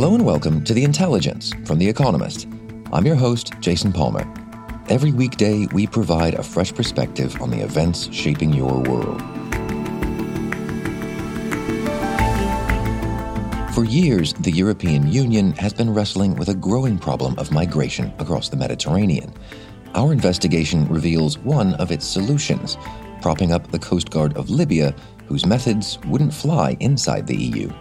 Hello and welcome to The Intelligence from The Economist. I'm your host, Jason Palmer. Every weekday, we provide a fresh perspective on the events shaping your world. For years, the European Union has been wrestling with a growing problem of migration across the Mediterranean. Our investigation reveals one of its solutions, propping up the Coast Guard of Libya, whose methods wouldn't fly inside the EU.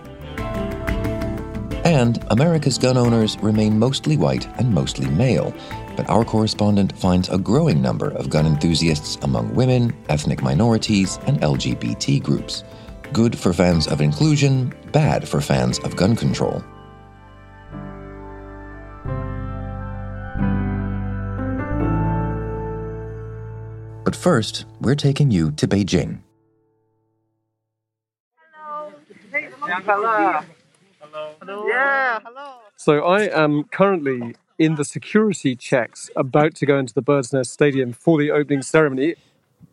And America's gun owners remain mostly white and mostly male, but our correspondent finds a growing number of gun enthusiasts among women, ethnic minorities, and LGBT groups. Good for fans of inclusion, bad for fans of gun control. But first, we're taking you to Beijing. Hello. Hello. Yeah, hello. So I am currently in the security checks about to go into the Bird's Nest Stadium for the opening ceremony.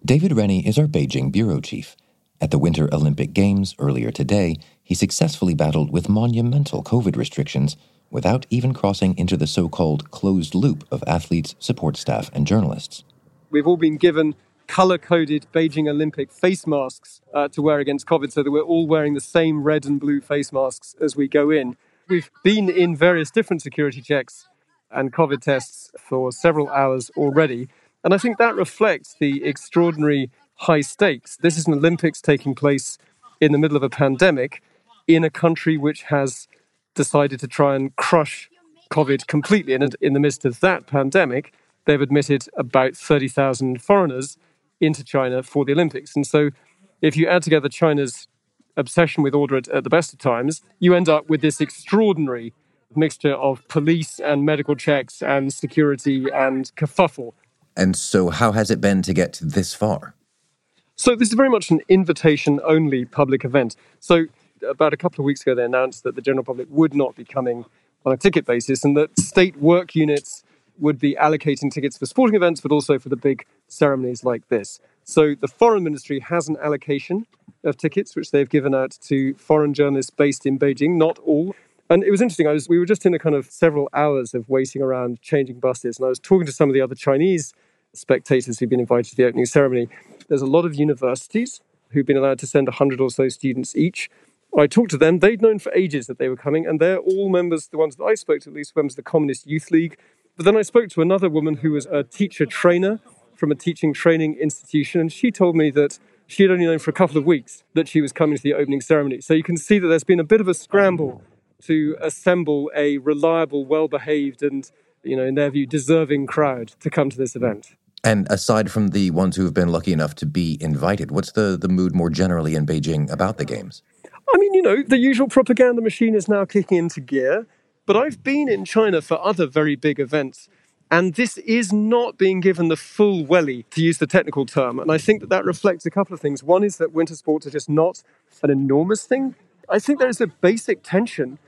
David Rennie is our Beijing bureau chief. At the Winter Olympic Games earlier today, he successfully battled with monumental COVID restrictions without even crossing into the so called closed loop of athletes, support staff, and journalists. We've all been given color coded Beijing Olympic face masks uh, to wear against COVID so that we're all wearing the same red and blue face masks as we go in. We've been in various different security checks and COVID tests for several hours already. And I think that reflects the extraordinary high stakes. This is an Olympics taking place in the middle of a pandemic in a country which has decided to try and crush COVID completely. And in the midst of that pandemic, they've admitted about 30,000 foreigners into China for the Olympics. And so, if you add together China's obsession with order at, at, the best of times, you end up with this extraordinary mixture of police and medical checks and security and kerfuffle. And so, how has it been to get this far? So, this is very much an invitation only public event. So, about a couple of weeks ago, they announced that the general public would not be coming on a ticket basis and that state work units would be allocating tickets for sporting events, but also for the big ceremonies like this. So the Foreign Ministry has an allocation of tickets, which they've given out to foreign journalists based in Beijing, not all. And it was interesting. I was, we were just in a kind of several hours of waiting around, changing buses, and I was talking to some of the other Chinese spectators who've been invited to the opening ceremony. There's a lot of universities who've been allowed to send 100 or so students each. I talked to them. They'd known for ages that they were coming, and they're all members, the ones that I spoke to at least, members of the Communist Youth League, but then I spoke to another woman who was a teacher trainer from a teaching training institution, and she told me that she had only known for a couple of weeks that she was coming to the opening ceremony. So you can see that there's been a bit of a scramble to assemble a reliable, well behaved, and, you know, in their view, deserving crowd to come to this event. And aside from the ones who have been lucky enough to be invited, what's the, the mood more generally in Beijing about the Games? I mean, you know, the usual propaganda machine is now kicking into gear. But I've been in China for other very big events, and this is not being given the full welly, to use the technical term. And I think that that reflects a couple of things. One is that winter sports are just not an enormous thing. I think there is a basic tension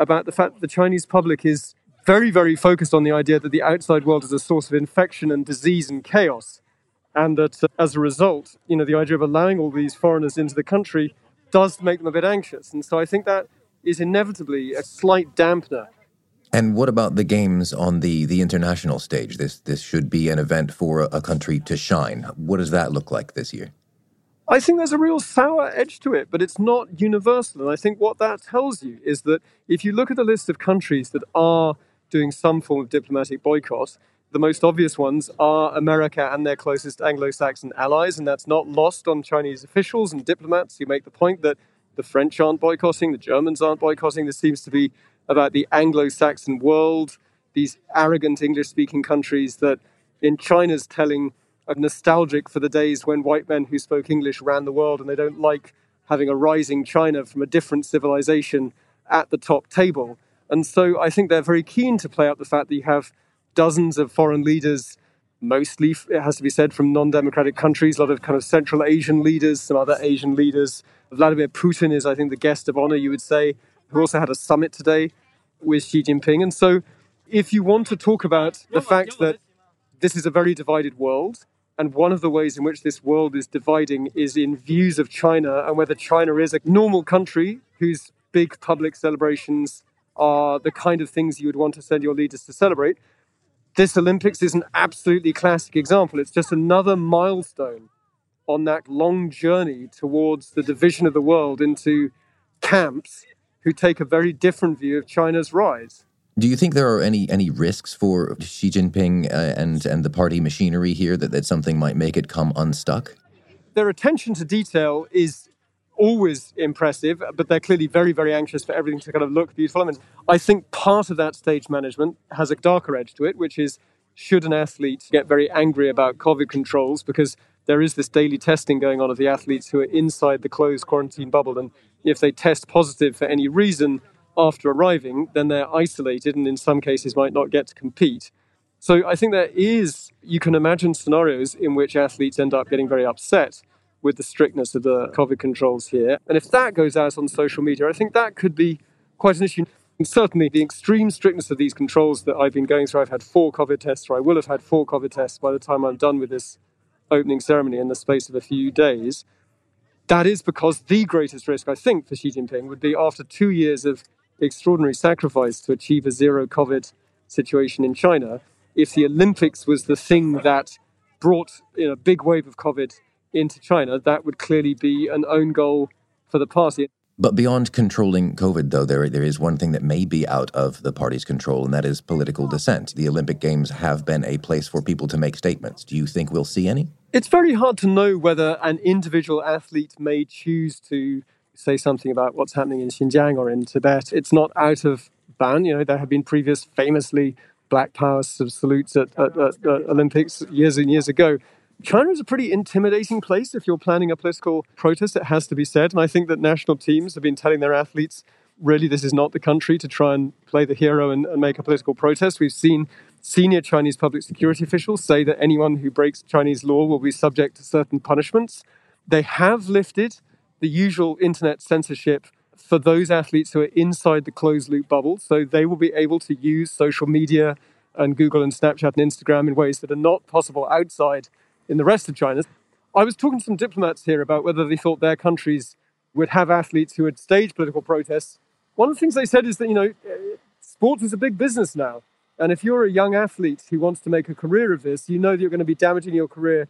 about the fact that the Chinese public is very, very focused on the idea that the outside world is a source of infection and disease and chaos. And that uh, as a result, you know, the idea of allowing all these foreigners into the country does make them a bit anxious. And so I think that is inevitably a slight dampener. And what about the games on the, the international stage? This this should be an event for a, a country to shine. What does that look like this year? I think there's a real sour edge to it, but it's not universal. And I think what that tells you is that if you look at the list of countries that are doing some form of diplomatic boycott, the most obvious ones are America and their closest Anglo Saxon allies. And that's not lost on Chinese officials and diplomats who make the point that the French aren't boycotting, the Germans aren't boycotting. This seems to be about the Anglo Saxon world, these arrogant English speaking countries that, in China's telling, are nostalgic for the days when white men who spoke English ran the world and they don't like having a rising China from a different civilization at the top table. And so I think they're very keen to play up the fact that you have dozens of foreign leaders, mostly, it has to be said, from non democratic countries, a lot of kind of Central Asian leaders, some other Asian leaders. Vladimir Putin is, I think, the guest of honor, you would say, who also had a summit today with Xi Jinping. And so if you want to talk about the fact that this is a very divided world, and one of the ways in which this world is dividing is in views of China and whether China is a normal country whose big public celebrations are the kind of things you would want to send your leaders to celebrate. This Olympics is an absolutely classic example. It's just another milestone on that long journey towards the division of the world into camps who take a very different view of China's rise. Do you think there are any any risks for Xi Jinping uh, and and the party machinery here that, that something might make it come unstuck? Their attention to detail is always impressive, but they're clearly very, very anxious for everything to kind of look beautiful. I mean, I think part of that stage management has a darker edge to it, which is should an athlete get very angry about COVID controls because there is this daily testing going on of the athletes who are inside the closed quarantine bubble. And if they test positive for any reason after arriving, then they're isolated and in some cases might not get to compete. So I think there is, you can imagine scenarios in which athletes end up getting very upset with the strictness of the COVID controls here. And if that goes out on social media, I think that could be quite an issue. And certainly, the extreme strictness of these controls that I've been going through, I've had four COVID tests, or I will have had four COVID tests by the time I'm done with this opening ceremony in the space of a few days. That is because the greatest risk, I think, for Xi Jinping would be after two years of extraordinary sacrifice to achieve a zero COVID situation in China. If the Olympics was the thing that brought you know, a big wave of COVID into China, that would clearly be an own goal for the party. But beyond controlling COVID, though, there, there is one thing that may be out of the party's control, and that is political dissent. The Olympic Games have been a place for people to make statements. Do you think we'll see any? It's very hard to know whether an individual athlete may choose to say something about what's happening in Xinjiang or in Tibet. It's not out of ban. You know, there have been previous famously black power salutes at, at, at, at Olympics years and years ago. China is a pretty intimidating place if you're planning a political protest, it has to be said. And I think that national teams have been telling their athletes really this is not the country to try and play the hero and, and, make a political protest. We've seen senior Chinese public security officials say that anyone who breaks Chinese law will be subject to certain punishments. They have lifted the usual internet censorship for those athletes who are inside the closed loop bubble. So they will be able to use social media and Google and Snapchat and Instagram in ways that are not possible outside in the rest of China. I was talking to some diplomats here about whether they thought their countries would have athletes who would stage political protests. One of the things they said is that, you know, sports is a big business now. And if you're a young athlete who wants to make a career of this, you know that you're going to be damaging your career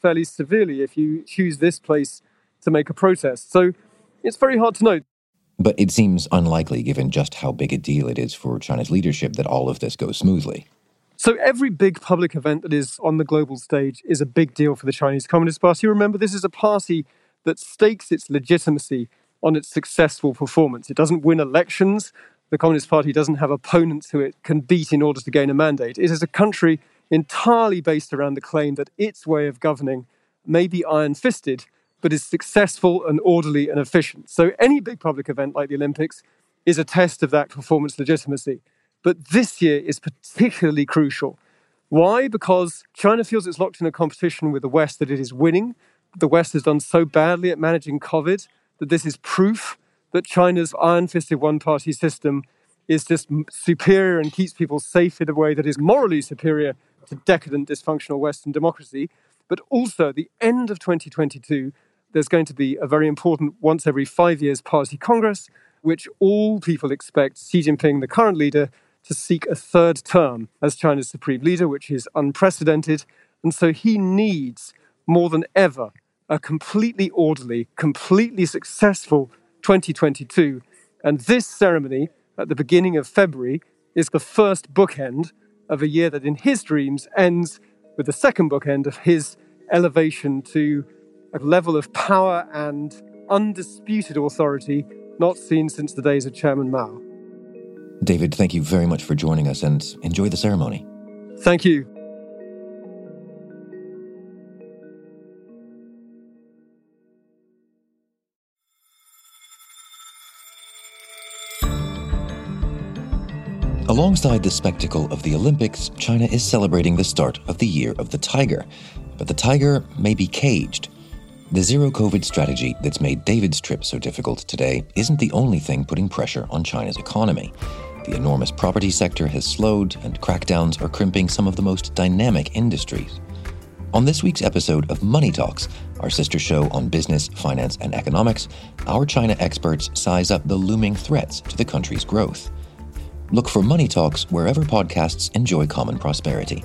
fairly severely if you choose this place to make a protest. So it's very hard to know. But it seems unlikely, given just how big a deal it is for China's leadership, that all of this goes smoothly. So every big public event that is on the global stage is a big deal for the Chinese Communist Party. Remember, this is a party that stakes its legitimacy on its successful performance. It doesn't win elections. The Communist Party doesn't have opponents who it can beat in order to gain a mandate. It is a country entirely based around the claim that its way of governing may be iron fisted, but is successful and orderly and efficient. So any big public event like the Olympics is a test of that performance legitimacy. But this year is particularly crucial. Why? Because China feels it's locked in a competition with the West that it is winning. The West has done so badly at managing COVID that this is proof that China's iron fisted one party system is just superior and keeps people safe in a way that is morally superior to decadent, dysfunctional Western democracy. But also, the end of 2022, there's going to be a very important once every five years party congress, which all people expect Xi Jinping, the current leader, to seek a third term as China's supreme leader, which is unprecedented. And so he needs, more than ever, a completely orderly, completely successful 2022. And this ceremony at the beginning of February is the first bookend of a year that, in his dreams, ends with the second bookend of his elevation to a level of power and undisputed authority not seen since the days of Chairman Mao. David, thank you very much for joining us and enjoy the ceremony. Thank you. Alongside the spectacle of the Olympics, China is celebrating the start of the Year of the Tiger. But the tiger may be caged. The zero COVID strategy that's made David's trip so difficult today isn't the only thing putting pressure on China's economy. The enormous property sector has slowed, and crackdowns are crimping some of the most dynamic industries. On this week's episode of Money Talks, our sister show on business, finance, and economics, our China experts size up the looming threats to the country's growth. Look for Money Talks wherever podcasts enjoy common prosperity.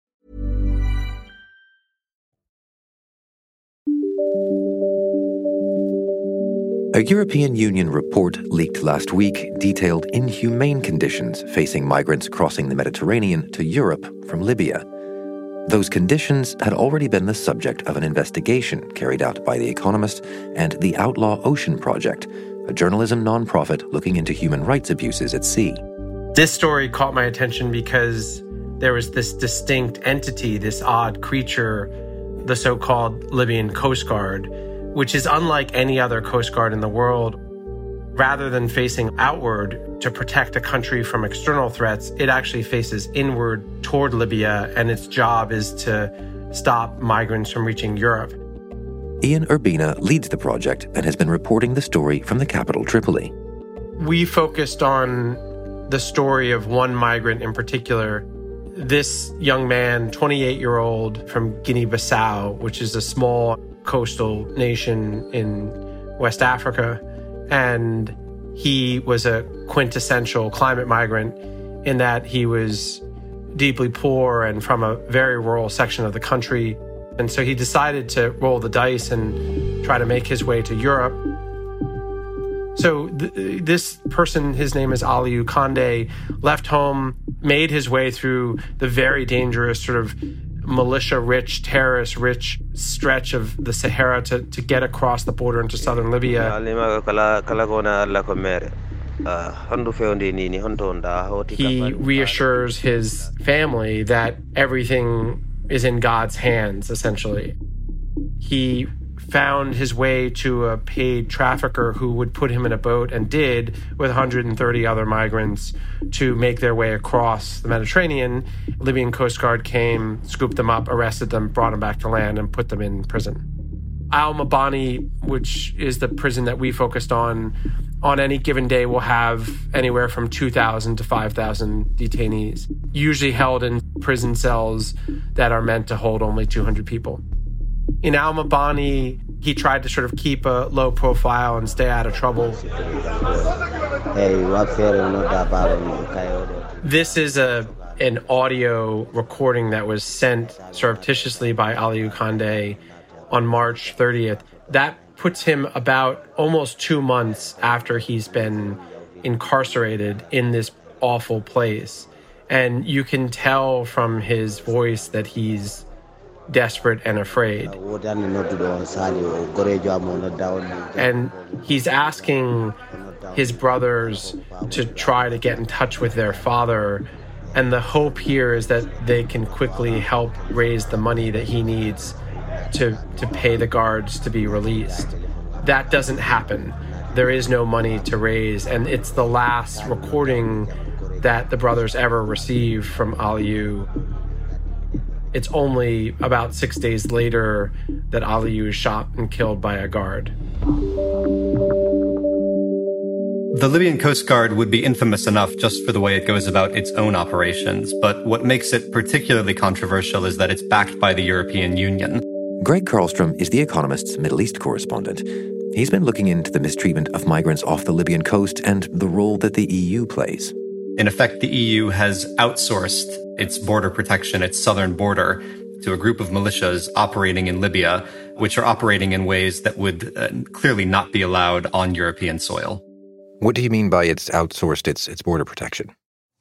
A European Union report leaked last week detailed inhumane conditions facing migrants crossing the Mediterranean to Europe from Libya. Those conditions had already been the subject of an investigation carried out by The Economist and the Outlaw Ocean Project, a journalism nonprofit looking into human rights abuses at sea. This story caught my attention because there was this distinct entity, this odd creature, the so called Libyan Coast Guard, which is unlike any other Coast Guard in the world. Rather than facing outward to protect a country from external threats, it actually faces inward toward Libya, and its job is to stop migrants from reaching Europe. Ian Urbina leads the project and has been reporting the story from the capital, Tripoli. We focused on the story of one migrant in particular. This young man, 28 year old from Guinea Bissau, which is a small coastal nation in West Africa. And he was a quintessential climate migrant in that he was deeply poor and from a very rural section of the country. And so he decided to roll the dice and try to make his way to Europe. So th- this person, his name is Aliou Kande, left home, made his way through the very dangerous sort of militia rich, terrorist rich stretch of the Sahara to, to get across the border into southern Libya. He reassures his family that everything is in God's hands, essentially. He found his way to a paid trafficker who would put him in a boat and did with 130 other migrants to make their way across the Mediterranean. Libyan Coast Guard came, scooped them up, arrested them, brought them back to land, and put them in prison. Al Mabani, which is the prison that we focused on, on any given day will have anywhere from 2,000 to 5,000 detainees, usually held in prison cells that are meant to hold only 200 people in Al Mabani, he tried to sort of keep a low profile and stay out of trouble. This is a an audio recording that was sent surreptitiously by Aliou Kande on March 30th. That puts him about almost two months after he's been incarcerated in this awful place. And you can tell from his voice that he's desperate and afraid. And he's asking his brothers to try to get in touch with their father. And the hope here is that they can quickly help raise the money that he needs to, to pay the guards to be released. That doesn't happen. There is no money to raise. And it's the last recording that the brothers ever received from Aliou it's only about six days later that Aliou is shot and killed by a guard. The Libyan Coast Guard would be infamous enough just for the way it goes about its own operations, but what makes it particularly controversial is that it's backed by the European Union. Greg Carlstrom is The Economist's Middle East correspondent. He's been looking into the mistreatment of migrants off the Libyan coast and the role that the EU plays. In effect, the EU has outsourced its border protection, its southern border, to a group of militias operating in Libya, which are operating in ways that would uh, clearly not be allowed on European soil. What do you mean by it's outsourced its, its border protection?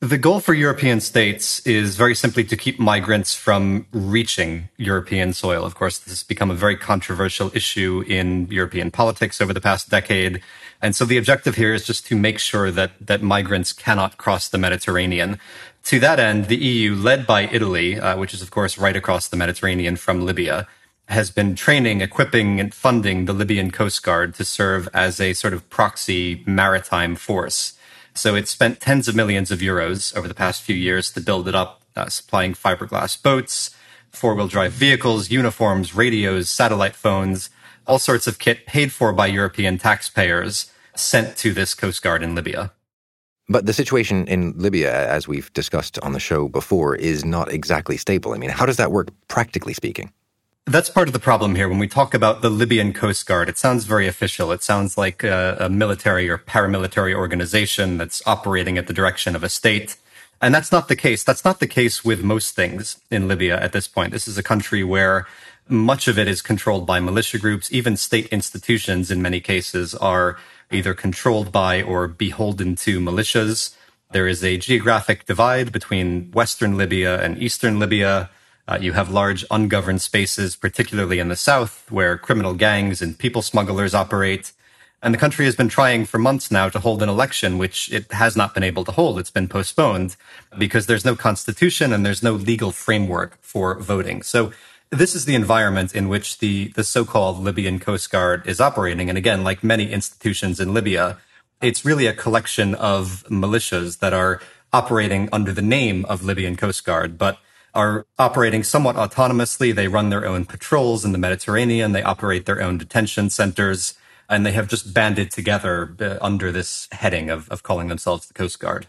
The goal for European states is very simply to keep migrants from reaching European soil. Of course, this has become a very controversial issue in European politics over the past decade. And so the objective here is just to make sure that, that migrants cannot cross the Mediterranean. To that end, the EU, led by Italy, uh, which is of course right across the Mediterranean from Libya, has been training, equipping, and funding the Libyan Coast Guard to serve as a sort of proxy maritime force. So it spent tens of millions of euros over the past few years to build it up, uh, supplying fiberglass boats, four wheel drive vehicles, uniforms, radios, satellite phones, all sorts of kit paid for by European taxpayers sent to this Coast Guard in Libya. But the situation in Libya, as we've discussed on the show before, is not exactly stable. I mean, how does that work practically speaking? That's part of the problem here. When we talk about the Libyan Coast Guard, it sounds very official. It sounds like a, a, military or paramilitary organization that's operating at the direction of a state. And that's not the case. That's not the case with most things in Libya at this point. This is a country where much of it is controlled by militia groups. Even state institutions, in many cases, are either controlled by or beholden to militias. There is a geographic divide between Western Libya and Eastern Libya. Uh, you have large ungoverned spaces, particularly in the south, where criminal gangs and people smugglers operate. And the country has been trying for months now to hold an election, which it has not been able to hold. It's been postponed because there's no constitution and there's no legal framework for voting. So this is the environment in which the, the so-called Libyan Coast Guard is operating. And again, like many institutions in Libya, it's really a collection of militias that are operating under the name of Libyan Coast Guard, but are operating somewhat autonomously. They run their own patrols in the Mediterranean. They operate their own detention centers. And they have just banded together uh, under this heading of, of calling themselves the Coast Guard.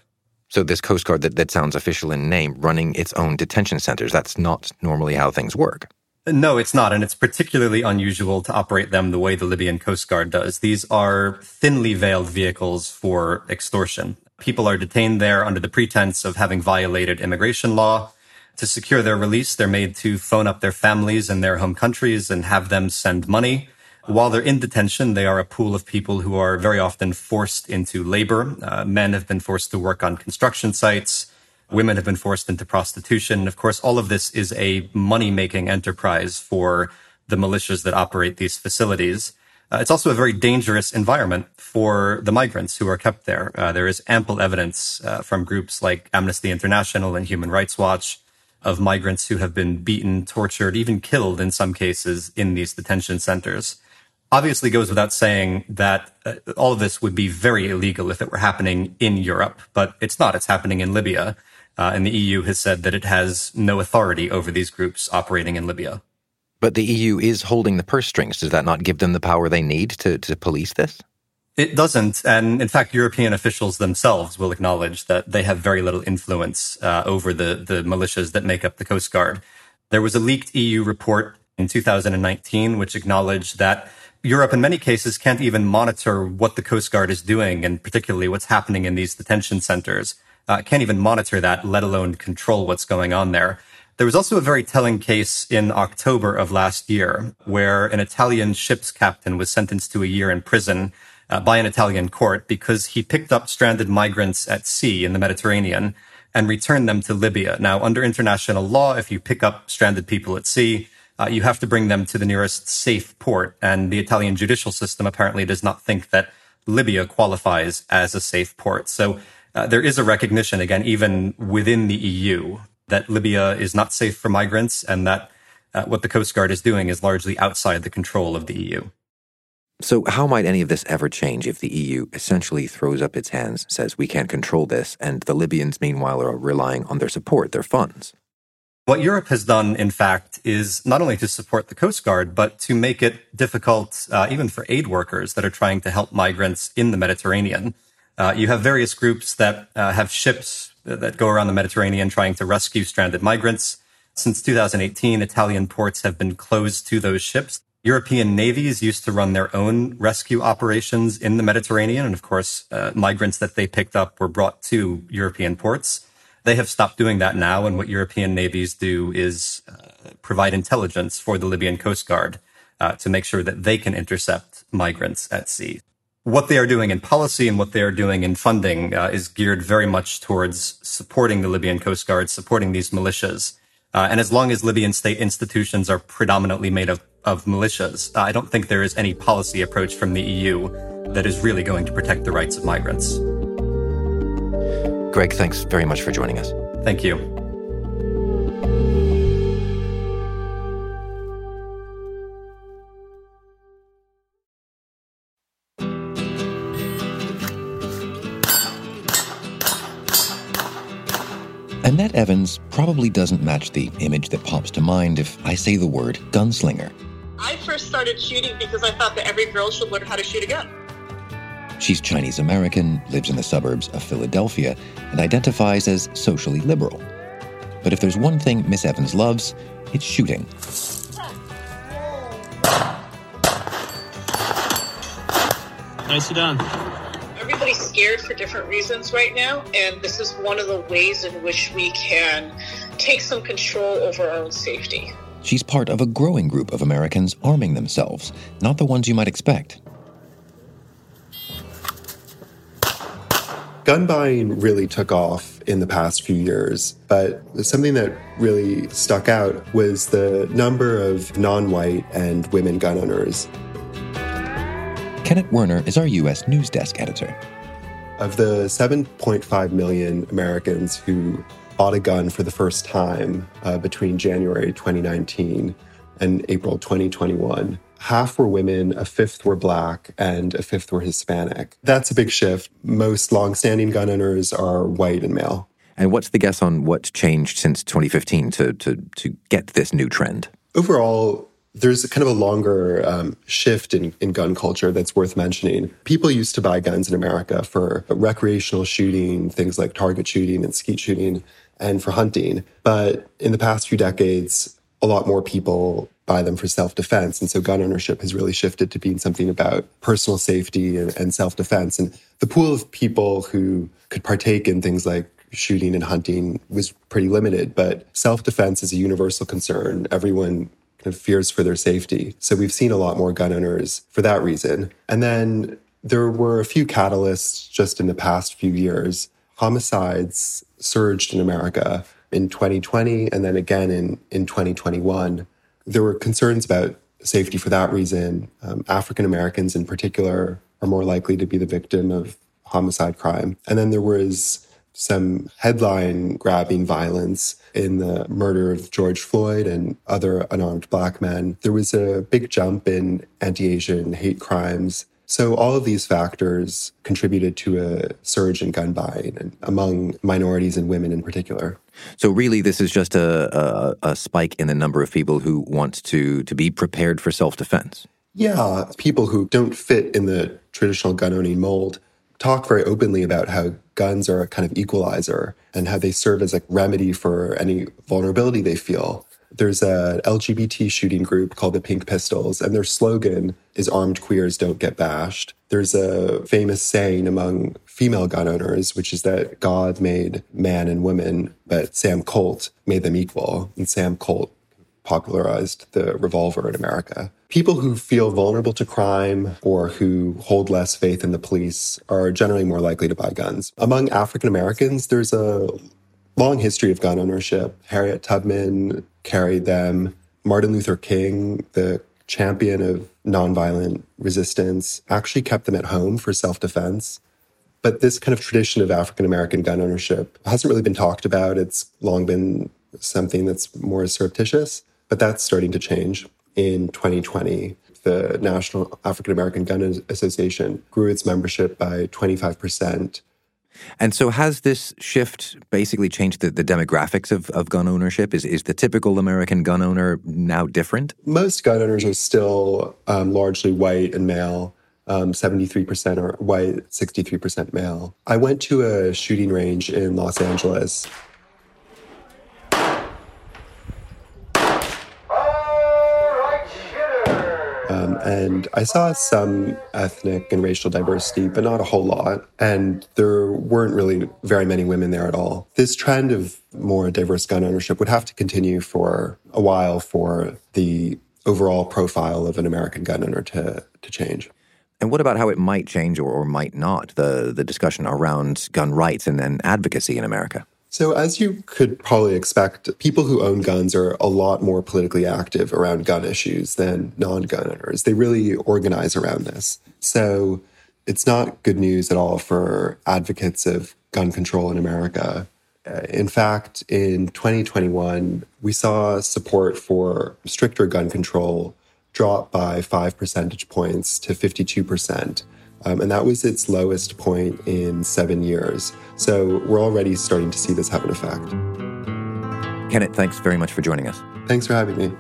So, this Coast Guard that, that sounds official in name, running its own detention centers, that's not normally how things work. No, it's not. And it's particularly unusual to operate them the way the Libyan Coast Guard does. These are thinly veiled vehicles for extortion. People are detained there under the pretense of having violated immigration law. To secure their release, they're made to phone up their families in their home countries and have them send money. While they're in detention, they are a pool of people who are very often forced into labor. Uh, men have been forced to work on construction sites. Women have been forced into prostitution. Of course, all of this is a money making enterprise for the militias that operate these facilities. Uh, it's also a very dangerous environment for the migrants who are kept there. Uh, there is ample evidence uh, from groups like Amnesty International and Human Rights Watch of migrants who have been beaten, tortured, even killed in some cases in these detention centers. Obviously goes without saying that uh, all of this would be very illegal if it were happening in Europe, but it's not. It's happening in Libya. Uh, and the EU has said that it has no authority over these groups operating in Libya. But the EU is holding the purse strings. Does that not give them the power they need to, to police this? It doesn't. And in fact, European officials themselves will acknowledge that they have very little influence uh, over the, the militias that make up the Coast Guard. There was a leaked EU report in 2019 which acknowledged that Europe, in many cases, can't even monitor what the Coast Guard is doing, and particularly what's happening in these detention centers. Uh, can't even monitor that, let alone control what's going on there. There was also a very telling case in October of last year where an Italian ship's captain was sentenced to a year in prison uh, by an Italian court because he picked up stranded migrants at sea in the Mediterranean and returned them to Libya. Now, under international law, if you pick up stranded people at sea, uh, you have to bring them to the nearest safe port. And the Italian judicial system apparently does not think that Libya qualifies as a safe port. So uh, there is a recognition, again, even within the EU, that Libya is not safe for migrants and that uh, what the Coast Guard is doing is largely outside the control of the EU. So, how might any of this ever change if the EU essentially throws up its hands, says we can't control this, and the Libyans, meanwhile, are relying on their support, their funds? What Europe has done, in fact, is not only to support the Coast Guard, but to make it difficult, uh, even for aid workers that are trying to help migrants in the Mediterranean. Uh, you have various groups that uh, have ships that go around the Mediterranean trying to rescue stranded migrants. Since 2018, Italian ports have been closed to those ships European navies used to run their own rescue operations in the Mediterranean. And of course, uh, migrants that they picked up were brought to European ports. They have stopped doing that now. And what European navies do is uh, provide intelligence for the Libyan Coast Guard uh, to make sure that they can intercept migrants at sea. What they are doing in policy and what they are doing in funding uh, is geared very much towards supporting the Libyan Coast Guard, supporting these militias. Uh, and as long as Libyan state institutions are predominantly made of, of militias, uh, I don't think there is any policy approach from the EU that is really going to protect the rights of migrants. Greg, thanks very much for joining us. Thank you. Annette Evans probably doesn't match the image that pops to mind if I say the word gunslinger. I first started shooting because I thought that every girl should learn how to shoot a gun. She's Chinese American, lives in the suburbs of Philadelphia, and identifies as socially liberal. But if there's one thing Miss Evans loves, it's shooting. Nicely done everybody's scared for different reasons right now, and this is one of the ways in which we can take some control over our own safety. She's part of a growing group of Americans arming themselves, not the ones you might expect. Gun buying really took off in the past few years, but something that really stuck out was the number of non white and women gun owners. Kenneth Werner is our U.S. News Desk editor. Of the 7.5 million Americans who bought a gun for the first time uh, between January 2019 and April 2021, half were women, a fifth were black, and a fifth were Hispanic. That's a big shift. Most longstanding gun owners are white and male. And what's the guess on what's changed since 2015 to, to, to get this new trend? Overall, there's kind of a longer um, shift in, in gun culture that's worth mentioning. People used to buy guns in America for recreational shooting, things like target shooting and skeet shooting, and for hunting. But in the past few decades, a lot more people buy them for self defense. And so gun ownership has really shifted to being something about personal safety and, and self defense. And the pool of people who could partake in things like shooting and hunting was pretty limited, but self defense is a universal concern. Everyone kind of fears for their safety. So we've seen a lot more gun owners for that reason. And then there were a few catalysts just in the past few years. Homicides surged in America in 2020 and then again in, in 2021. There were concerns about safety for that reason. Um, African Americans in particular are more likely to be the victim of homicide crime. And then there was some headline grabbing violence in the murder of George Floyd and other unarmed black men. There was a big jump in anti Asian hate crimes. So, all of these factors contributed to a surge in gun buying among minorities and women in particular. So, really, this is just a, a, a spike in the number of people who want to, to be prepared for self defense. Yeah, people who don't fit in the traditional gun owning mold talk very openly about how guns are a kind of equalizer and how they serve as a remedy for any vulnerability they feel. There's a LGBT shooting group called the Pink Pistols, and their slogan is armed queers don't get bashed. There's a famous saying among female gun owners, which is that God made man and woman, but Sam Colt made them equal. And Sam Colt popularized the revolver in America. People who feel vulnerable to crime or who hold less faith in the police are generally more likely to buy guns. Among African Americans, there's a long history of gun ownership. Harriet Tubman carried them. Martin Luther King, the champion of nonviolent resistance, actually kept them at home for self defense. But this kind of tradition of African American gun ownership hasn't really been talked about. It's long been something that's more surreptitious. But that's starting to change. In 2020, the National African American Gun Association grew its membership by 25%. And so, has this shift basically changed the, the demographics of, of gun ownership? Is, is the typical American gun owner now different? Most gun owners are still um, largely white and male. Um, 73% are white, 63% male. I went to a shooting range in Los Angeles And I saw some ethnic and racial diversity, but not a whole lot. And there weren't really very many women there at all. This trend of more diverse gun ownership would have to continue for a while for the overall profile of an American gun owner to, to change. And what about how it might change or, or might not, the, the discussion around gun rights and, and advocacy in America? So, as you could probably expect, people who own guns are a lot more politically active around gun issues than non gun owners. They really organize around this. So, it's not good news at all for advocates of gun control in America. Uh, in fact, in 2021, we saw support for stricter gun control drop by five percentage points to 52%. Um, and that was its lowest point in seven years. So we're already starting to see this have an effect. Kenneth, thanks very much for joining us. Thanks for having me.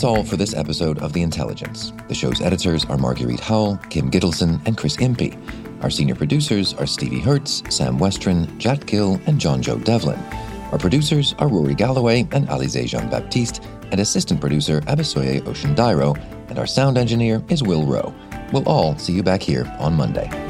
That's all for this episode of The Intelligence. The show's editors are Marguerite Howell, Kim Gittleson, and Chris Impey. Our senior producers are Stevie Hertz, Sam Westron, Jack Gill, and John Joe Devlin. Our producers are Rory Galloway and Alize Jean Baptiste, and assistant producer Abisoye Ocean Dairo, and our sound engineer is Will Rowe. We'll all see you back here on Monday.